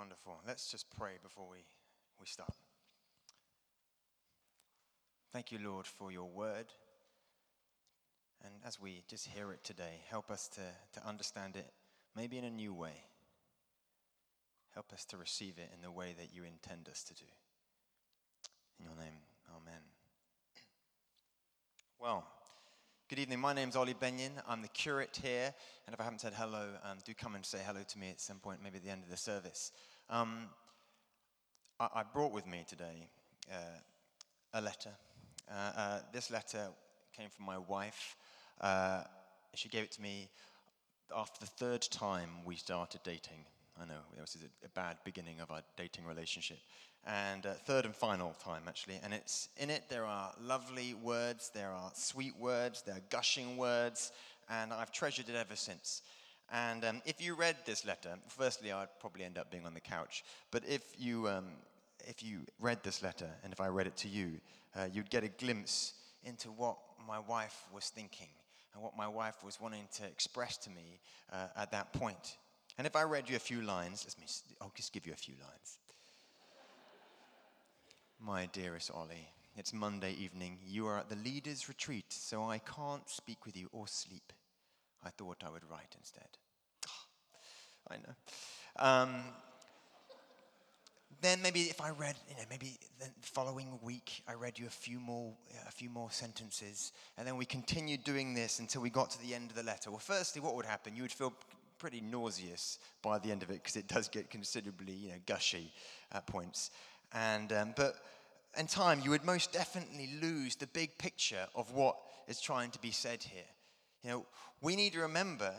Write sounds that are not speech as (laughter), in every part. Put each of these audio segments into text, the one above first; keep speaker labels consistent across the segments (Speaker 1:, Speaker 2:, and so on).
Speaker 1: Wonderful. Let's just pray before we, we start. Thank you, Lord, for your word. And as we just hear it today, help us to, to understand it maybe in a new way. Help us to receive it in the way that you intend us to do. In your name, amen. Well, good evening. My name's Ollie Benyon. I'm the curate here. And if I haven't said hello, um, do come and say hello to me at some point, maybe at the end of the service. Um, I, I, brought with me today uh, a letter. Uh, uh, this letter came from my wife. Uh, she gave it to me after the third time we started dating. I know it was a, bad beginning of our dating relationship. And uh, third and final time, actually. And it's in it, there are lovely words, there are sweet words, there are gushing words, and I've treasured it ever since. And um, if you read this letter, firstly, I'd probably end up being on the couch. But if you, um, if you read this letter, and if I read it to you, uh, you'd get a glimpse into what my wife was thinking and what my wife was wanting to express to me uh, at that point. And if I read you a few lines, let me, I'll just give you a few lines. My dearest Ollie, it's Monday evening. You are at the leader's retreat, so I can't speak with you or sleep. I thought I would write instead. (sighs) I know. Um, then maybe if I read, you know, maybe the following week I read you a few more, a few more sentences, and then we continued doing this until we got to the end of the letter. Well, firstly, what would happen? You would feel pretty nauseous by the end of it because it does get considerably, you know, gushy at points. And, um, but in time, you would most definitely lose the big picture of what is trying to be said here. You know, we need to remember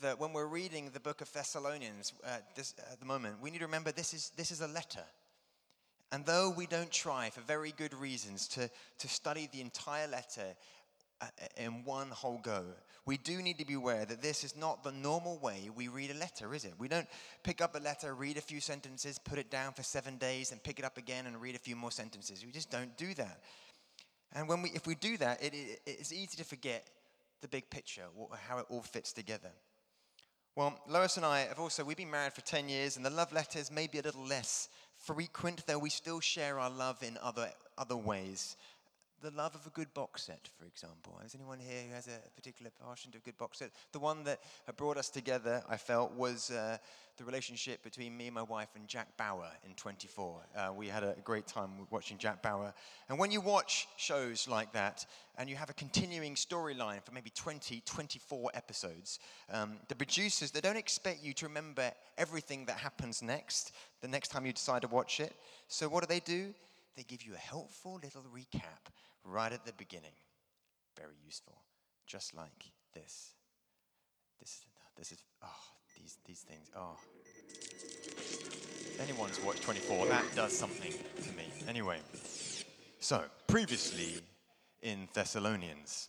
Speaker 1: that when we're reading the book of Thessalonians uh, this, at the moment, we need to remember this is, this is a letter. And though we don't try for very good reasons to, to study the entire letter uh, in one whole go. We do need to be aware that this is not the normal way we read a letter, is it? We don't pick up a letter, read a few sentences, put it down for seven days, and pick it up again and read a few more sentences. We just don't do that. And when we, if we do that, it, it, it's easy to forget the big picture, how it all fits together. Well, Lois and I have also, we've been married for 10 years, and the love letters may be a little less frequent, though we still share our love in other, other ways the love of a good box set, for example. Is anyone here who has a particular passion to a good box set? The one that brought us together, I felt, was uh, the relationship between me and my wife and Jack Bauer in 24. Uh, we had a great time watching Jack Bauer. And when you watch shows like that, and you have a continuing storyline for maybe 20, 24 episodes, um, the producers, they don't expect you to remember everything that happens next, the next time you decide to watch it. So what do they do? They give you a helpful little recap right at the beginning. Very useful. Just like this. This, this is, oh, these, these things, oh. Anyone's watched 24, that does something to me. Anyway, so previously in Thessalonians,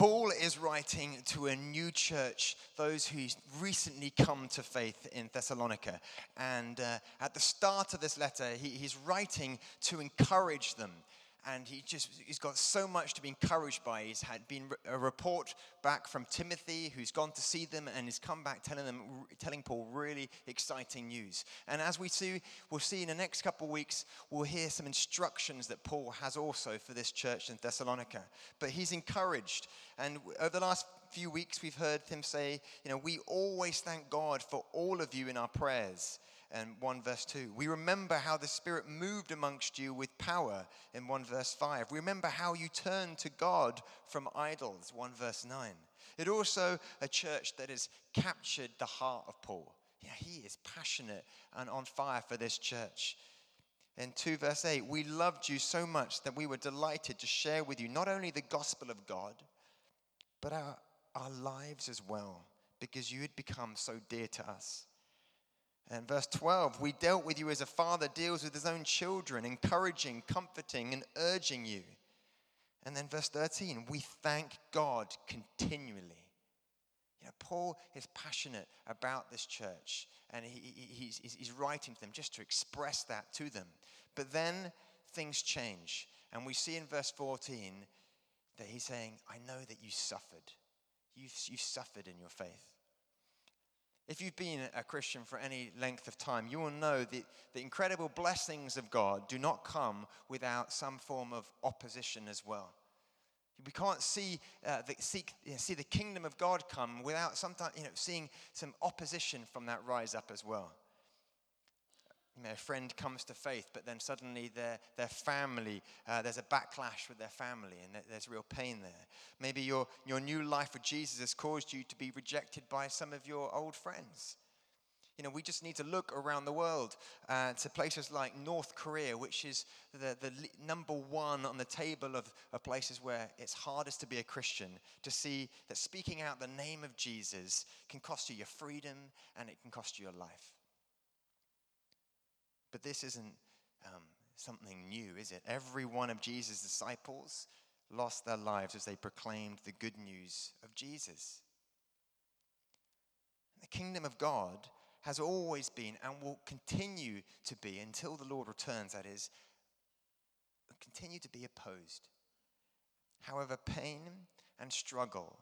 Speaker 1: Paul is writing to a new church, those who recently come to faith in Thessalonica. And uh, at the start of this letter, he, he's writing to encourage them and he just he's got so much to be encouraged by. He's had been a report back from Timothy, who's gone to see them, and he's come back telling them, telling Paul really exciting news. And as we see, we'll see in the next couple of weeks, we'll hear some instructions that Paul has also for this church in Thessalonica. But he's encouraged, and over the last few weeks, we've heard him say, you know, we always thank God for all of you in our prayers and 1 verse 2. We remember how the Spirit moved amongst you with power in 1 verse 5. We remember how you turned to God from idols, 1 verse 9. It also a church that has captured the heart of Paul. Yeah, he is passionate and on fire for this church. In 2 verse 8, we loved you so much that we were delighted to share with you not only the gospel of God, but our, our lives as well, because you had become so dear to us. And verse 12, we dealt with you as a father deals with his own children, encouraging, comforting, and urging you. And then verse 13, we thank God continually. You know, Paul is passionate about this church, and he, he's, he's writing to them just to express that to them. But then things change, and we see in verse 14 that he's saying, I know that you suffered. You, you suffered in your faith. If you've been a Christian for any length of time, you will know that the incredible blessings of God do not come without some form of opposition as well. We can't see, uh, the, seek, you know, see the kingdom of God come without sometimes you know, seeing some opposition from that rise up as well. You know, a friend comes to faith, but then suddenly their, their family, uh, there's a backlash with their family, and there's real pain there. Maybe your, your new life with Jesus has caused you to be rejected by some of your old friends. You know, we just need to look around the world uh, to places like North Korea, which is the, the number one on the table of, of places where it's hardest to be a Christian, to see that speaking out the name of Jesus can cost you your freedom and it can cost you your life. But this isn't um, something new, is it? Every one of Jesus' disciples lost their lives as they proclaimed the good news of Jesus. The kingdom of God has always been and will continue to be until the Lord returns, that is, continue to be opposed. However, pain and struggle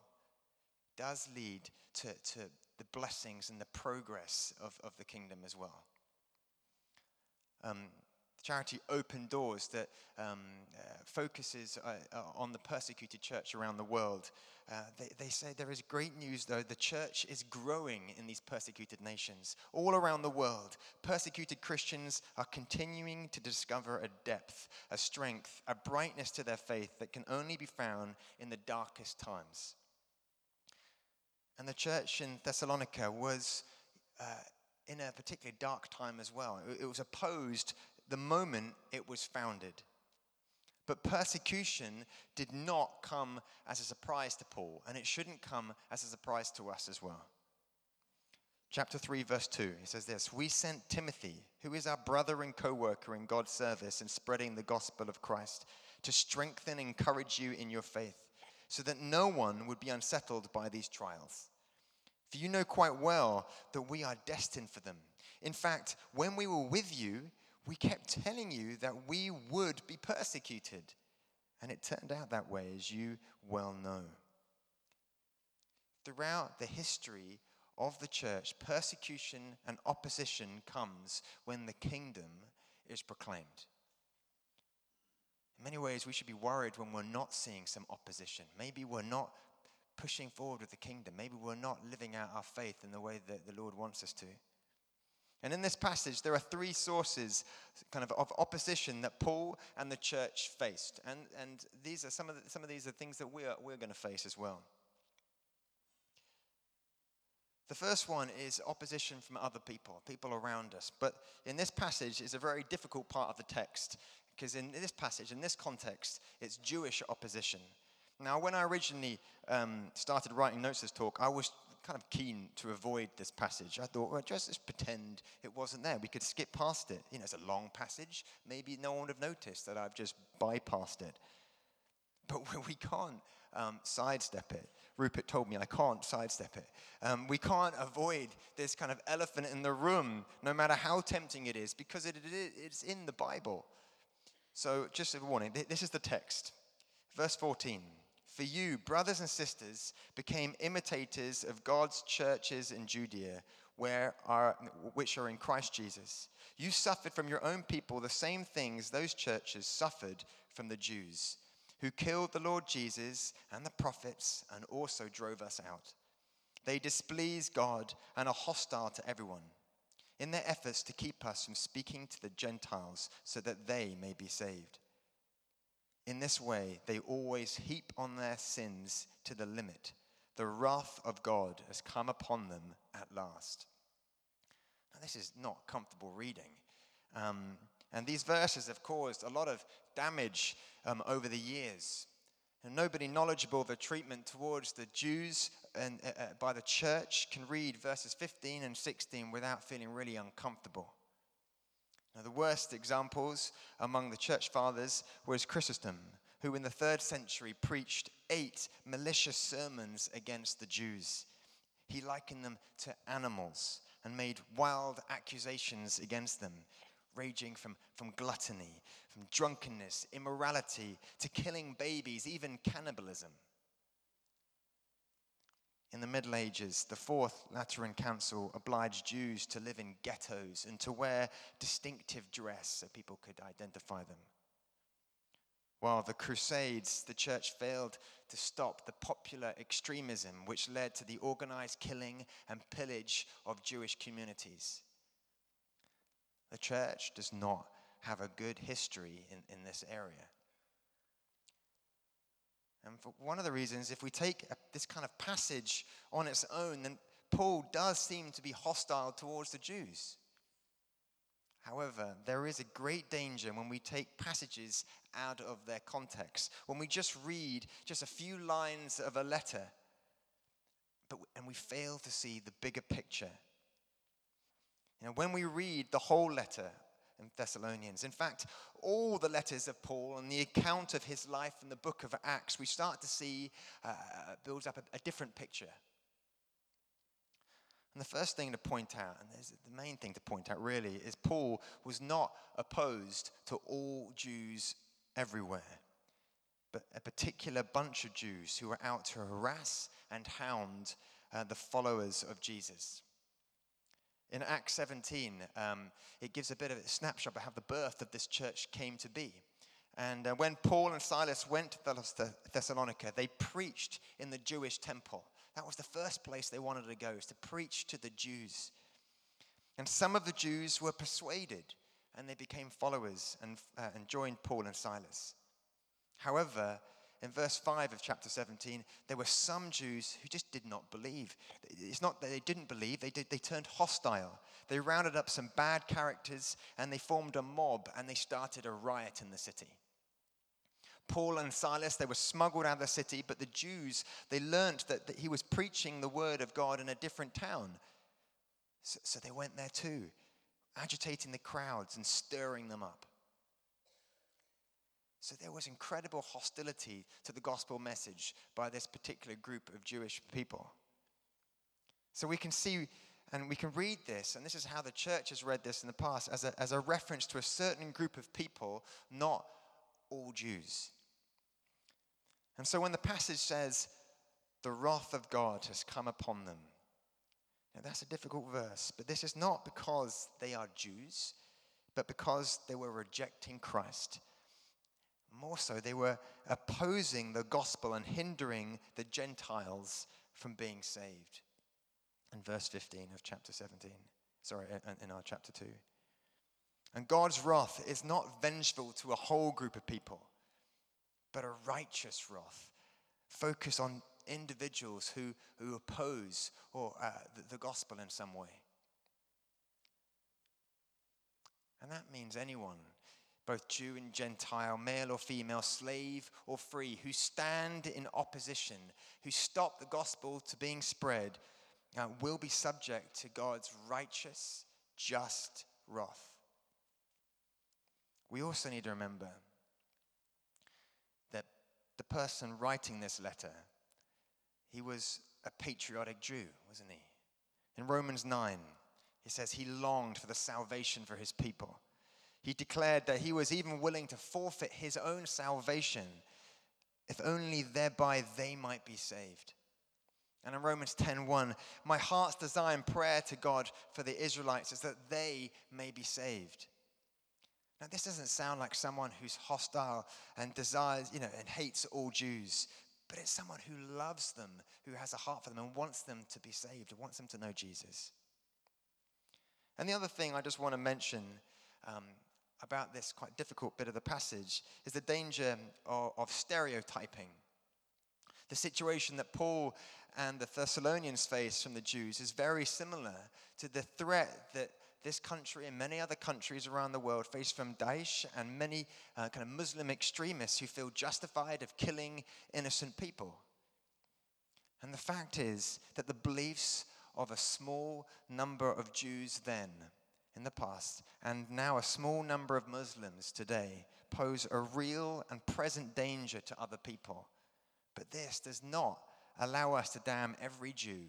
Speaker 1: does lead to, to the blessings and the progress of, of the kingdom as well. Um, charity Open Doors that um, uh, focuses uh, uh, on the persecuted church around the world. Uh, they, they say there is great news, though. The church is growing in these persecuted nations. All around the world, persecuted Christians are continuing to discover a depth, a strength, a brightness to their faith that can only be found in the darkest times. And the church in Thessalonica was uh, in a particularly dark time as well. It was opposed the moment it was founded. But persecution did not come as a surprise to Paul, and it shouldn't come as a surprise to us as well. Chapter 3, verse 2, he says this We sent Timothy, who is our brother and co worker in God's service in spreading the gospel of Christ, to strengthen and encourage you in your faith, so that no one would be unsettled by these trials. For you know quite well that we are destined for them. In fact, when we were with you, we kept telling you that we would be persecuted. And it turned out that way, as you well know. Throughout the history of the church, persecution and opposition comes when the kingdom is proclaimed. In many ways, we should be worried when we're not seeing some opposition. Maybe we're not pushing forward with the kingdom. Maybe we're not living out our faith in the way that the Lord wants us to. And in this passage, there are three sources kind of, of opposition that Paul and the church faced. And, and these are some of, the, some of these are things that we're, we're going to face as well. The first one is opposition from other people, people around us. But in this passage is a very difficult part of the text because in this passage, in this context, it's Jewish opposition. Now, when I originally um, started writing notes this talk, I was kind of keen to avoid this passage. I thought, well, just, just pretend it wasn't there. We could skip past it. You know, it's a long passage. Maybe no one would have noticed that I've just bypassed it. But (laughs) we can't um, sidestep it. Rupert told me I can't sidestep it. Um, we can't avoid this kind of elephant in the room, no matter how tempting it is, because it, it, it's in the Bible. So, just a warning this is the text. Verse 14 for you, brothers and sisters, became imitators of God's churches in Judea, where are, which are in Christ Jesus. You suffered from your own people the same things those churches suffered from the Jews, who killed the Lord Jesus and the prophets and also drove us out. They displease God and are hostile to everyone in their efforts to keep us from speaking to the Gentiles so that they may be saved. In this way, they always heap on their sins to the limit. The wrath of God has come upon them at last. Now, this is not comfortable reading. Um, and these verses have caused a lot of damage um, over the years. And nobody knowledgeable of the treatment towards the Jews and, uh, uh by the church can read verses 15 and 16 without feeling really uncomfortable. Now, the worst examples among the church fathers was Chrysostom, who in the third century preached eight malicious sermons against the Jews. He likened them to animals and made wild accusations against them, ranging from, from gluttony, from drunkenness, immorality, to killing babies, even cannibalism. In the Middle Ages, the Fourth Lateran Council obliged Jews to live in ghettos and to wear distinctive dress so people could identify them. While the Crusades, the church failed to stop the popular extremism which led to the organized killing and pillage of Jewish communities. The church does not have a good history in, in this area. And for one of the reasons, if we take a, this kind of passage on its own, then Paul does seem to be hostile towards the Jews. However, there is a great danger when we take passages out of their context, when we just read just a few lines of a letter, but, and we fail to see the bigger picture. You know, when we read the whole letter in Thessalonians, in fact, all the letters of Paul and the account of his life in the book of Acts, we start to see uh, builds up a, a different picture. And the first thing to point out, and the main thing to point out really, is Paul was not opposed to all Jews everywhere, but a particular bunch of Jews who were out to harass and hound uh, the followers of Jesus. In Acts 17, um, it gives a bit of a snapshot of how the birth of this church came to be. And uh, when Paul and Silas went to Thessalonica, they preached in the Jewish temple. That was the first place they wanted to go, is to preach to the Jews. And some of the Jews were persuaded and they became followers and, uh, and joined Paul and Silas. However, in verse 5 of chapter 17, there were some Jews who just did not believe. It's not that they didn't believe, they, did, they turned hostile. They rounded up some bad characters and they formed a mob and they started a riot in the city. Paul and Silas, they were smuggled out of the city, but the Jews, they learnt that, that he was preaching the word of God in a different town. So, so they went there too, agitating the crowds and stirring them up. So there was incredible hostility to the gospel message by this particular group of Jewish people. So we can see and we can read this, and this is how the church has read this in the past, as a, as a reference to a certain group of people, not all Jews. And so when the passage says, the wrath of God has come upon them, now that's a difficult verse, but this is not because they are Jews, but because they were rejecting Christ. More so, they were opposing the gospel and hindering the Gentiles from being saved. In verse 15 of chapter 17, sorry, in our chapter 2. And God's wrath is not vengeful to a whole group of people but a righteous wrath. focused on individuals who, who oppose or uh, the, the gospel in some way. And that means anyone, both Jew and Gentile, male or female, slave or free, who stand in opposition, who stop the gospel to being spread, uh, will be subject to God's righteous, just wrath. We also need to remember that the person writing this letter, he was a patriotic Jew, wasn't he? In Romans 9, he says he longed for the salvation for his people. He declared that he was even willing to forfeit his own salvation if only thereby they might be saved. And in Romans 10:1, my heart's desire and prayer to God for the Israelites is that they may be saved. Now, this doesn't sound like someone who's hostile and desires, you know, and hates all Jews, but it's someone who loves them, who has a heart for them and wants them to be saved, wants them to know Jesus. And the other thing I just want to mention um, about this quite difficult bit of the passage is the danger of, of stereotyping. The situation that Paul and the Thessalonians face from the Jews is very similar to the threat that this country and many other countries around the world face from Daesh and many uh, kind of Muslim extremists who feel justified of killing innocent people. And the fact is that the beliefs of a small number of Jews then in the past and now a small number of Muslims today pose a real and present danger to other people. But this does not allow us to damn every Jew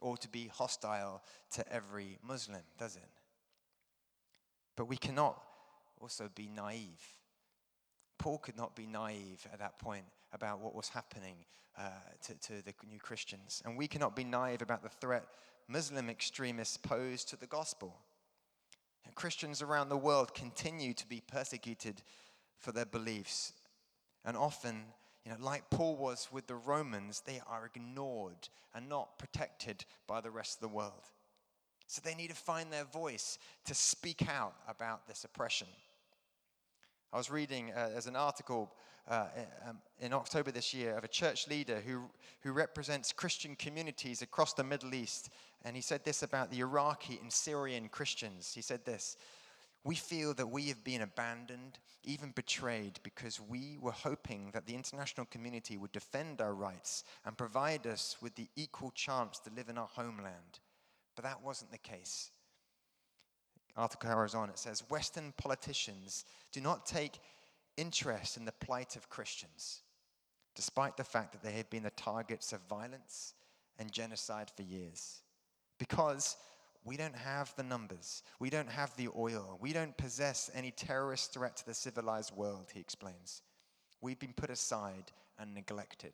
Speaker 1: or to be hostile to every Muslim, does it? But we cannot also be naive. Paul could not be naive at that point about what was happening uh, to, to the new Christians. And we cannot be naive about the threat Muslim extremists pose to the gospel. And Christians around the world continue to be persecuted for their beliefs. And often, you know, like Paul was with the Romans, they are ignored and not protected by the rest of the world. So they need to find their voice to speak out about this oppression. I was reading uh, as an article uh, um, in October this year of a church leader who, who represents Christian communities across the Middle East. And he said this about the Iraqi and Syrian Christians. He said this We feel that we have been abandoned, even betrayed, because we were hoping that the international community would defend our rights and provide us with the equal chance to live in our homeland. But that wasn't the case. Article carries on. It says Western politicians do not take interest in the plight of Christians, despite the fact that they have been the targets of violence and genocide for years. Because we don't have the numbers, we don't have the oil, we don't possess any terrorist threat to the civilized world, he explains. We've been put aside and neglected.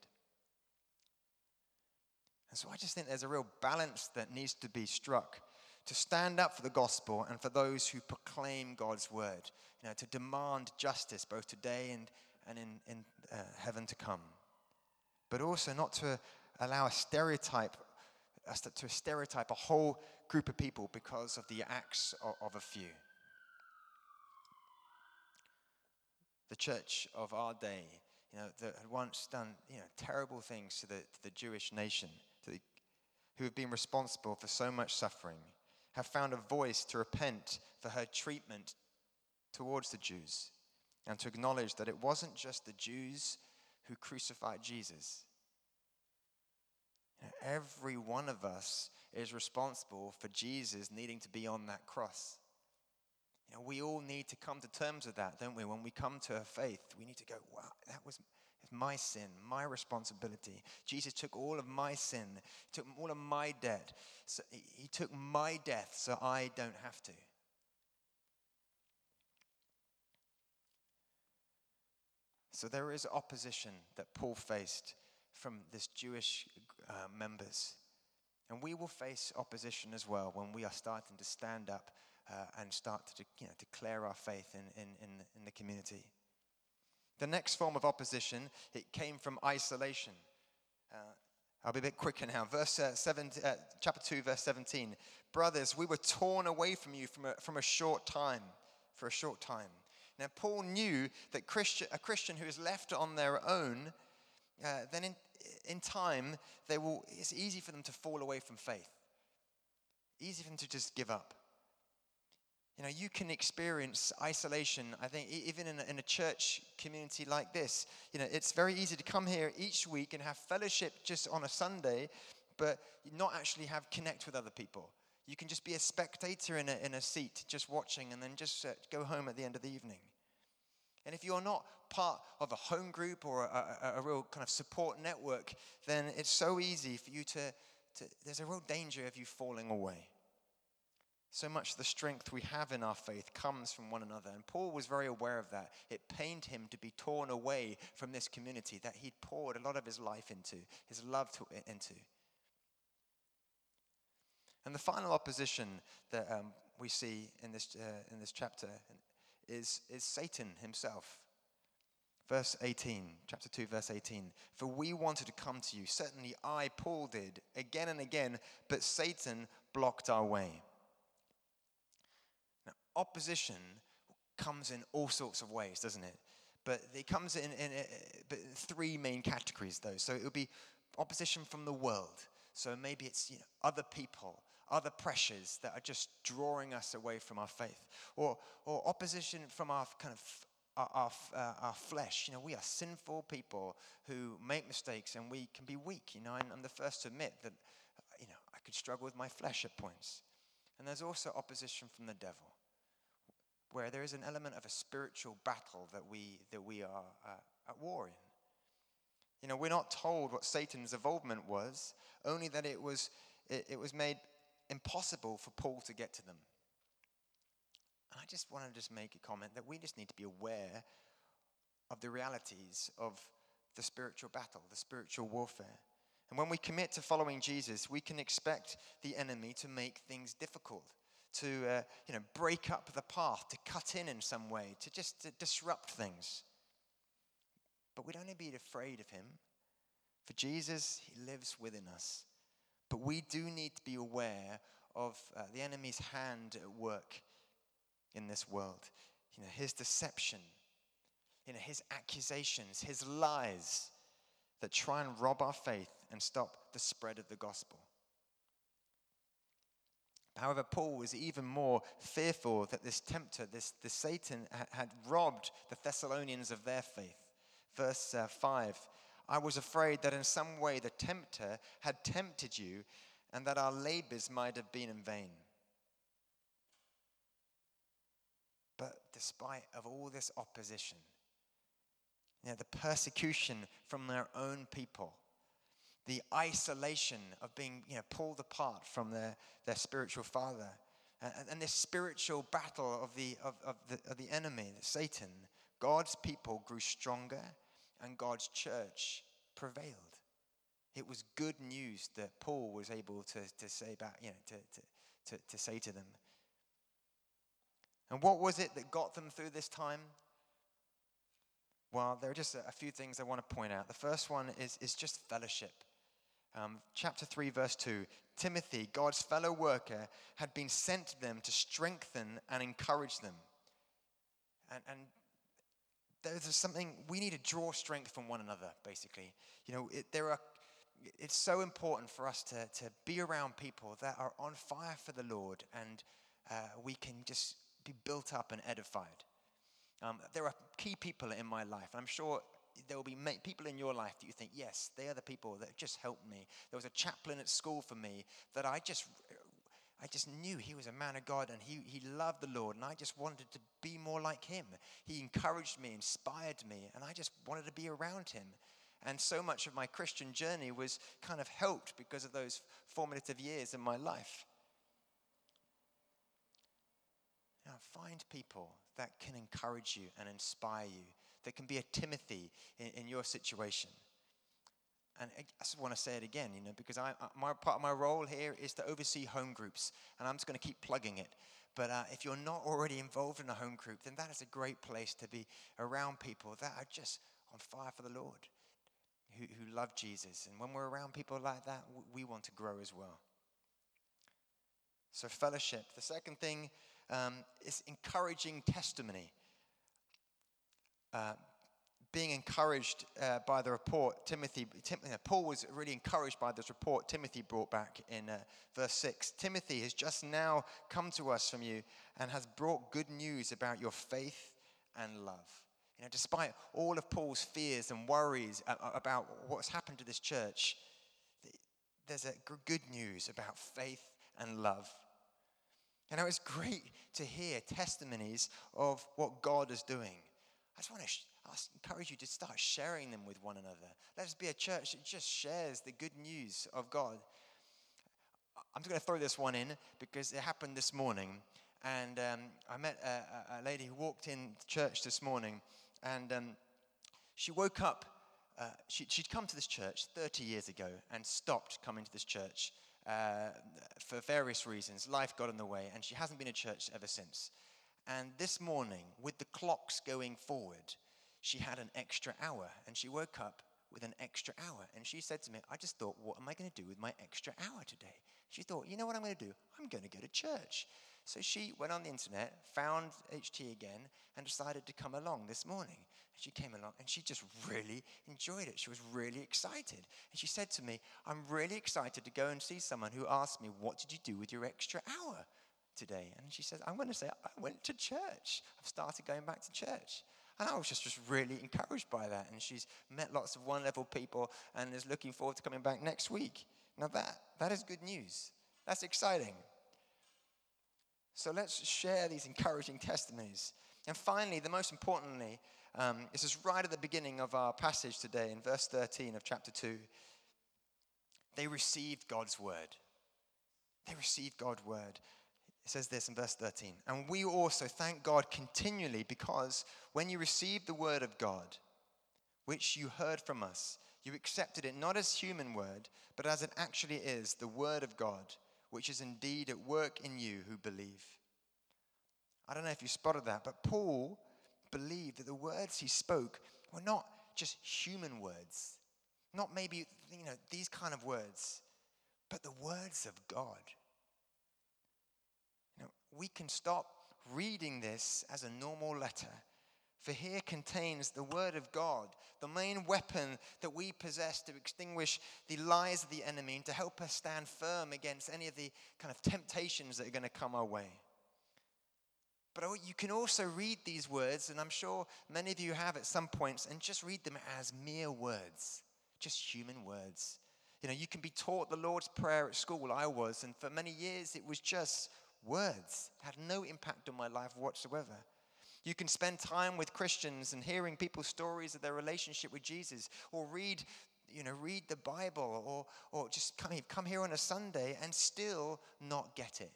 Speaker 1: And so I just think there's a real balance that needs to be struck to stand up for the gospel and for those who proclaim God's word, you know, to demand justice both today and, and in, in uh, heaven to come. But also not to allow a stereotype, to stereotype a whole group of people because of the acts of, of a few. The church of our day, you know, that had once done, you know, terrible things to the, to the Jewish nation, the, who have been responsible for so much suffering have found a voice to repent for her treatment towards the Jews and to acknowledge that it wasn't just the Jews who crucified Jesus. Every one of us is responsible for Jesus needing to be on that cross. You know, we all need to come to terms with that, don't we? When we come to a faith, we need to go, wow, that was my sin, my responsibility. Jesus took all of my sin, took all of my debt. So he took my death so I don't have to. So there is opposition that Paul faced from this Jewish uh, members. And we will face opposition as well when we are starting to stand up uh, and start to you know, declare our faith in, in, in, in the community. The next form of opposition, it came from isolation. Uh, I'll be a bit quicker now. Verse uh, seven, uh, chapter 2, verse 17. Brothers, we were torn away from you from a, from a short time, for a short time. Now, Paul knew that Christian, a Christian who is left on their own, uh, then in, in time, they will, it's easy for them to fall away from faith. Easy for them to just give up. You know, you can experience isolation, I think, even in a, in a church community like this. You know, it's very easy to come here each week and have fellowship just on a Sunday, but not actually have connect with other people. You can just be a spectator in a, in a seat, just watching, and then just uh, go home at the end of the evening. And if you're not part of a home group or a, a, a, real kind of support network, then it's so easy for you to, to, there's a real danger of you falling away. So much of the strength we have in our faith comes from one another. And Paul was very aware of that. It pained him to be torn away from this community that he'd poured a lot of his life into, his love to, into. And the final opposition that um, we see in this, uh, in this chapter is, is Satan himself. Verse 18, chapter 2, verse 18. For we wanted to come to you, certainly I, Paul, did, again and again, but Satan blocked our way opposition comes in all sorts of ways, doesn't it? But it comes in, in, in three main categories, though. So it would be opposition from the world. So maybe it's you know, other people, other pressures that are just drawing us away from our faith, or, or opposition from our kind of our, our, uh, our, flesh. You know, we are sinful people who make mistakes and we can be weak. You know, and I'm the first to admit that, you know, I could struggle with my flesh at points. And there's also opposition from the devil where there is an element of a spiritual battle that we, that we are uh, at war in. You know, we're not told what Satan's involvement was, only that it was, it, it was made impossible for Paul to get to them. And I just want to just make a comment that we just need to be aware of the realities of the spiritual battle, the spiritual warfare. And when we commit to following Jesus, we can expect the enemy to make things difficult, to uh, you know, break up the path, to cut in in some way, to just to disrupt things. But we don't need to be afraid of him. For Jesus, he lives within us. But we do need to be aware of uh, the enemy's hand at work in this world. You know, his deception, you know, his accusations, his lies that try and rob our faith and stop the spread of the gospel. However, Paul was even more fearful that this tempter, this, this Satan, had robbed the Thessalonians of their faith. Verse uh, 5 I was afraid that in some way the tempter had tempted you and that our labors might have been in vain. But despite of all this opposition, you know, the persecution from their own people, the isolation of being you know, pulled apart from their, their spiritual father, and, and this spiritual battle of the, of, of, the, of the enemy, Satan, God's people grew stronger and God's church prevailed. It was good news that Paul was able to, to say back, you know, to, to, to, to say to them. And what was it that got them through this time? Well, there are just a, a few things I want to point out. The first one is, is just fellowship. Um, chapter 3, verse 2 Timothy, God's fellow worker, had been sent to them to strengthen and encourage them. And, and there's something we need to draw strength from one another basically you know it, there are it's so important for us to, to be around people that are on fire for the lord and uh, we can just be built up and edified um, there are key people in my life i'm sure there will be people in your life that you think yes they are the people that just helped me there was a chaplain at school for me that i just I just knew he was a man of God and he, he loved the Lord, and I just wanted to be more like him. He encouraged me, inspired me, and I just wanted to be around him. And so much of my Christian journey was kind of helped because of those formative years in my life. Now, find people that can encourage you and inspire you, that can be a Timothy in, in your situation and I just want to say it again, you know, because I, my part of my role here is to oversee home groups, and I'm just going to keep plugging it. But uh, if you're not already involved in a home group, then that is a great place to be around people that are just on fire for the Lord, who, who love Jesus. And when we're around people like that, we want to grow as well. So, fellowship. The second thing um, is encouraging testimony. Uh, being encouraged uh, by the report Timothy, Tim, uh, Paul was really encouraged by this report Timothy brought back in uh, verse 6. Timothy has just now come to us from you and has brought good news about your faith and love. You know, despite all of Paul's fears and worries about what's happened to this church, there's a good news about faith and love. And it was great to hear testimonies of what God is doing. I just want to I encourage you to start sharing them with one another. Let us be a church that just shares the good news of God. I'm just going to throw this one in because it happened this morning. And um, I met a, a, lady who walked in church this morning, and um, she woke up. Uh, she, would come to this church 30 years ago and stopped coming to this church uh, for various reasons. Life got in the way, and she hasn't been to church ever since. And this morning, with the clocks going forward, she had an extra hour and she woke up with an extra hour. And she said to me, I just thought, what am I going to do with my extra hour today? She thought, you know what I'm going to do? I'm going to go to church. So she went on the internet, found HT again, and decided to come along this morning. And she came along and she just really enjoyed it. She was really excited. And she said to me, I'm really excited to go and see someone who asked me, What did you do with your extra hour today? And she says, I'm going to say, I went to church. I've started going back to church. And I was just, just really encouraged by that. And she's met lots of one level people and is looking forward to coming back next week. Now, that, that is good news. That's exciting. So let's share these encouraging testimonies. And finally, the most importantly, um, this is right at the beginning of our passage today in verse 13 of chapter 2. They received God's word. They received God's word. It says this in verse 13. And we also thank God continually because when you received the word of God, which you heard from us, you accepted it not as human word, but as it actually is, the word of God, which is indeed at work in you who believe. I don't know if you spotted that, but Paul believed that the words he spoke were not just human words, not maybe, you know, these kind of words, but the words of God. We can stop reading this as a normal letter for here contains the Word of God, the main weapon that we possess to extinguish the lies of the enemy and to help us stand firm against any of the kind of temptations that are going to come our way. But you can also read these words, and I'm sure many of you have at some points, and just read them as mere words, just human words. You know, you can be taught the Lord's Prayer at school. I was, and for many years it was just words, had no impact on my life whatsoever. You can spend time with Christians and hearing people's stories of their relationship with Jesus, or read, you know, read the Bible, or, or just come, come here on a Sunday and still not get it.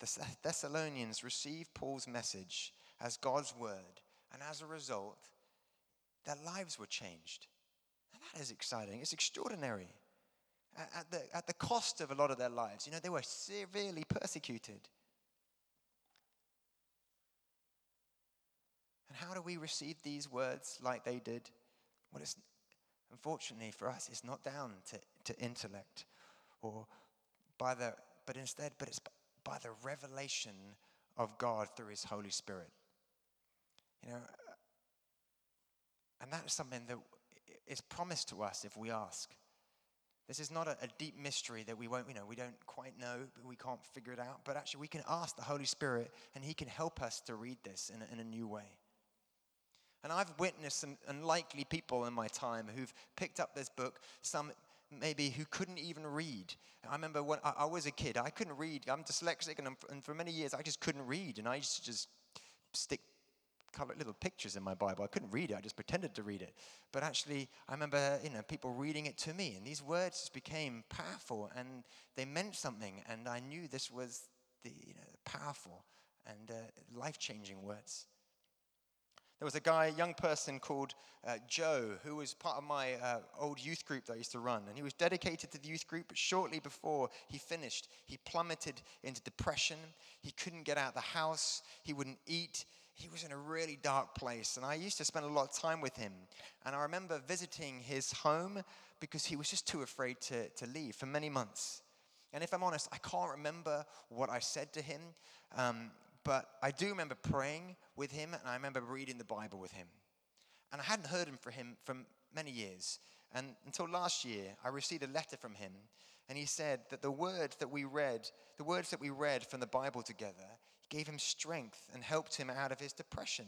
Speaker 1: The Thessalonians received Paul's message as God's word, and as a result, their lives were changed. And that is exciting. It's extraordinary. At the, at the cost of a lot of their lives, you know, they were severely persecuted. And how do we receive these words like they did? Well, it's, unfortunately for us, it's not down to, to intellect or by the, but instead, but it's by the revelation of God through His Holy Spirit. You know, and that is something that is promised to us if we ask. This is not a, a, deep mystery that we won't, you know, we don't quite know, but we can't figure it out. But actually, we can ask the Holy Spirit, and He can help us to read this in a, in a new way. And I've witnessed some unlikely people in my time who've picked up this book, some maybe who couldn't even read. I remember when I, was a kid, I couldn't read. I'm dyslexic, and, and, for many years I just couldn't read. And I used to just stick colored little pictures in my Bible. I couldn't read it, I just pretended to read it. But actually, I remember you know, people reading it to me, and these words just became powerful, and they meant something. And I knew this was the you know, powerful and uh, life changing words. There was a guy, a young person called uh, Joe, who was part of my uh, old youth group that I used to run. And he was dedicated to the youth group, but shortly before he finished, he plummeted into depression. He couldn't get out of the house, he wouldn't eat. He was in a really dark place. And I used to spend a lot of time with him. And I remember visiting his home because he was just too afraid to, to leave for many months. And if I'm honest, I can't remember what I said to him. Um, but I do remember praying with him and I remember reading the Bible with him. And I hadn't heard him from him for many years. And until last year, I received a letter from him and he said that the word that we read, the words that we read from the Bible together, gave him strength and helped him out of his depression.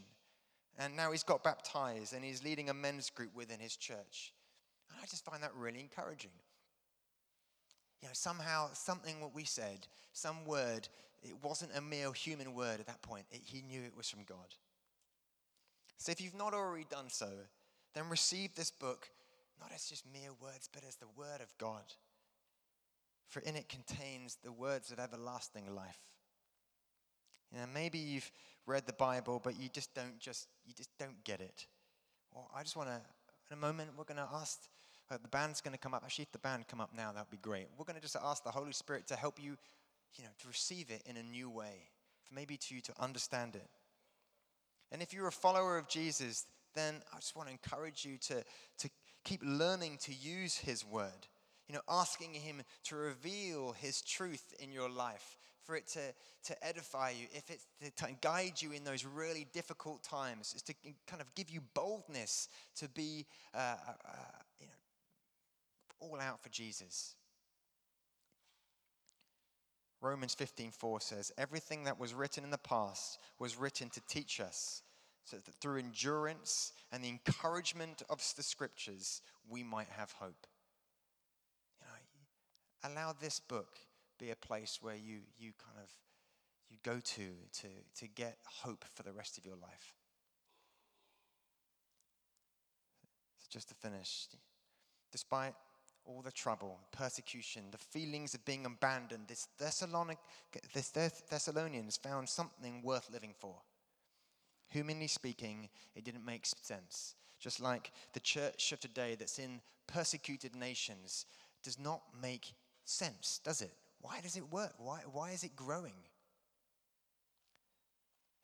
Speaker 1: And now he's got baptized and he's leading a men's group within his church. And I just find that really encouraging. You know, somehow, something what we said, some word it wasn't a mere human word at that point. It, he knew it was from God. So if you've not already done so, then receive this book not as just mere words, but as the word of God. For in it contains the words of everlasting life. You know, maybe you've read the Bible, but you just don't just you just don't get it. Well, I just want to, in a moment, we're going to ask. Uh, the band's going to come up. Actually, if the band come up now, that would be great. We're going to just ask the Holy Spirit to help you you know, to receive it in a new way, for maybe to you to understand it. And if you're a follower of Jesus, then I just want to encourage you to, to keep learning to use his word. You know, asking him to reveal his truth in your life, for it to, to edify you, if it's to guide you in those really difficult times, is to kind of give you boldness to be, uh, uh, uh you know, all out for Jesus. Romans 15:4 says, "Everything that was written in the past was written to teach us, so that through endurance and the encouragement of the scriptures we might have hope." You know, allow this book be a place where you you kind of you go to to to get hope for the rest of your life. So just to finish, despite all the trouble, persecution, the feelings of being abandoned, this, Thessalonic, this Thessalonians found something worth living for. Humanly speaking, it didn't make sense. Just like the church of today that's in persecuted nations does not make sense, does it? Why does it work? Why, why is it growing?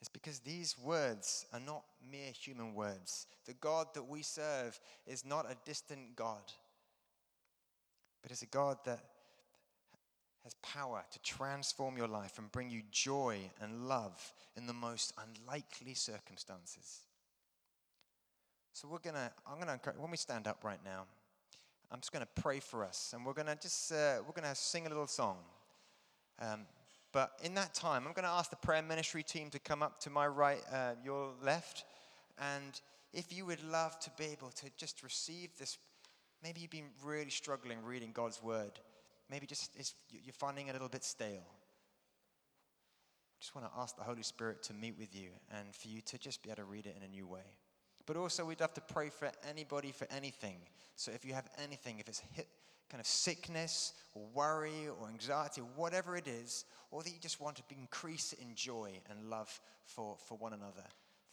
Speaker 1: It's because these words are not mere human words. The God that we serve is not a distant God, but is a God that has power to transform your life and bring you joy and love in the most unlikely circumstances. So we're gonna, I'm gonna, when we stand up right now, I'm just gonna pray for us, and we're gonna just, uh, we're gonna sing a little song. Um, but in that time, I'm gonna ask the prayer ministry team to come up to my right, uh, your left, and if you would love to be able to just receive this, maybe you've been really struggling reading God's word. Maybe just you're finding it a little bit stale. Just want to ask the Holy Spirit to meet with you and for you to just be able to read it in a new way. But also, we'd have to pray for anybody for anything. So if you have anything, if it's hit, kind of sickness or worry or anxiety, whatever it is, or that you just want to increase in joy and love for, for one another,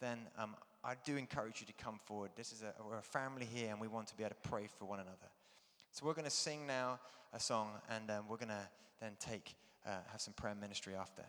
Speaker 1: then um, I do encourage you to come forward. This is a, we're a family here, and we want to be able to pray for one another. So we're going to sing now a song, and um, we're going to then take uh, have some prayer ministry after.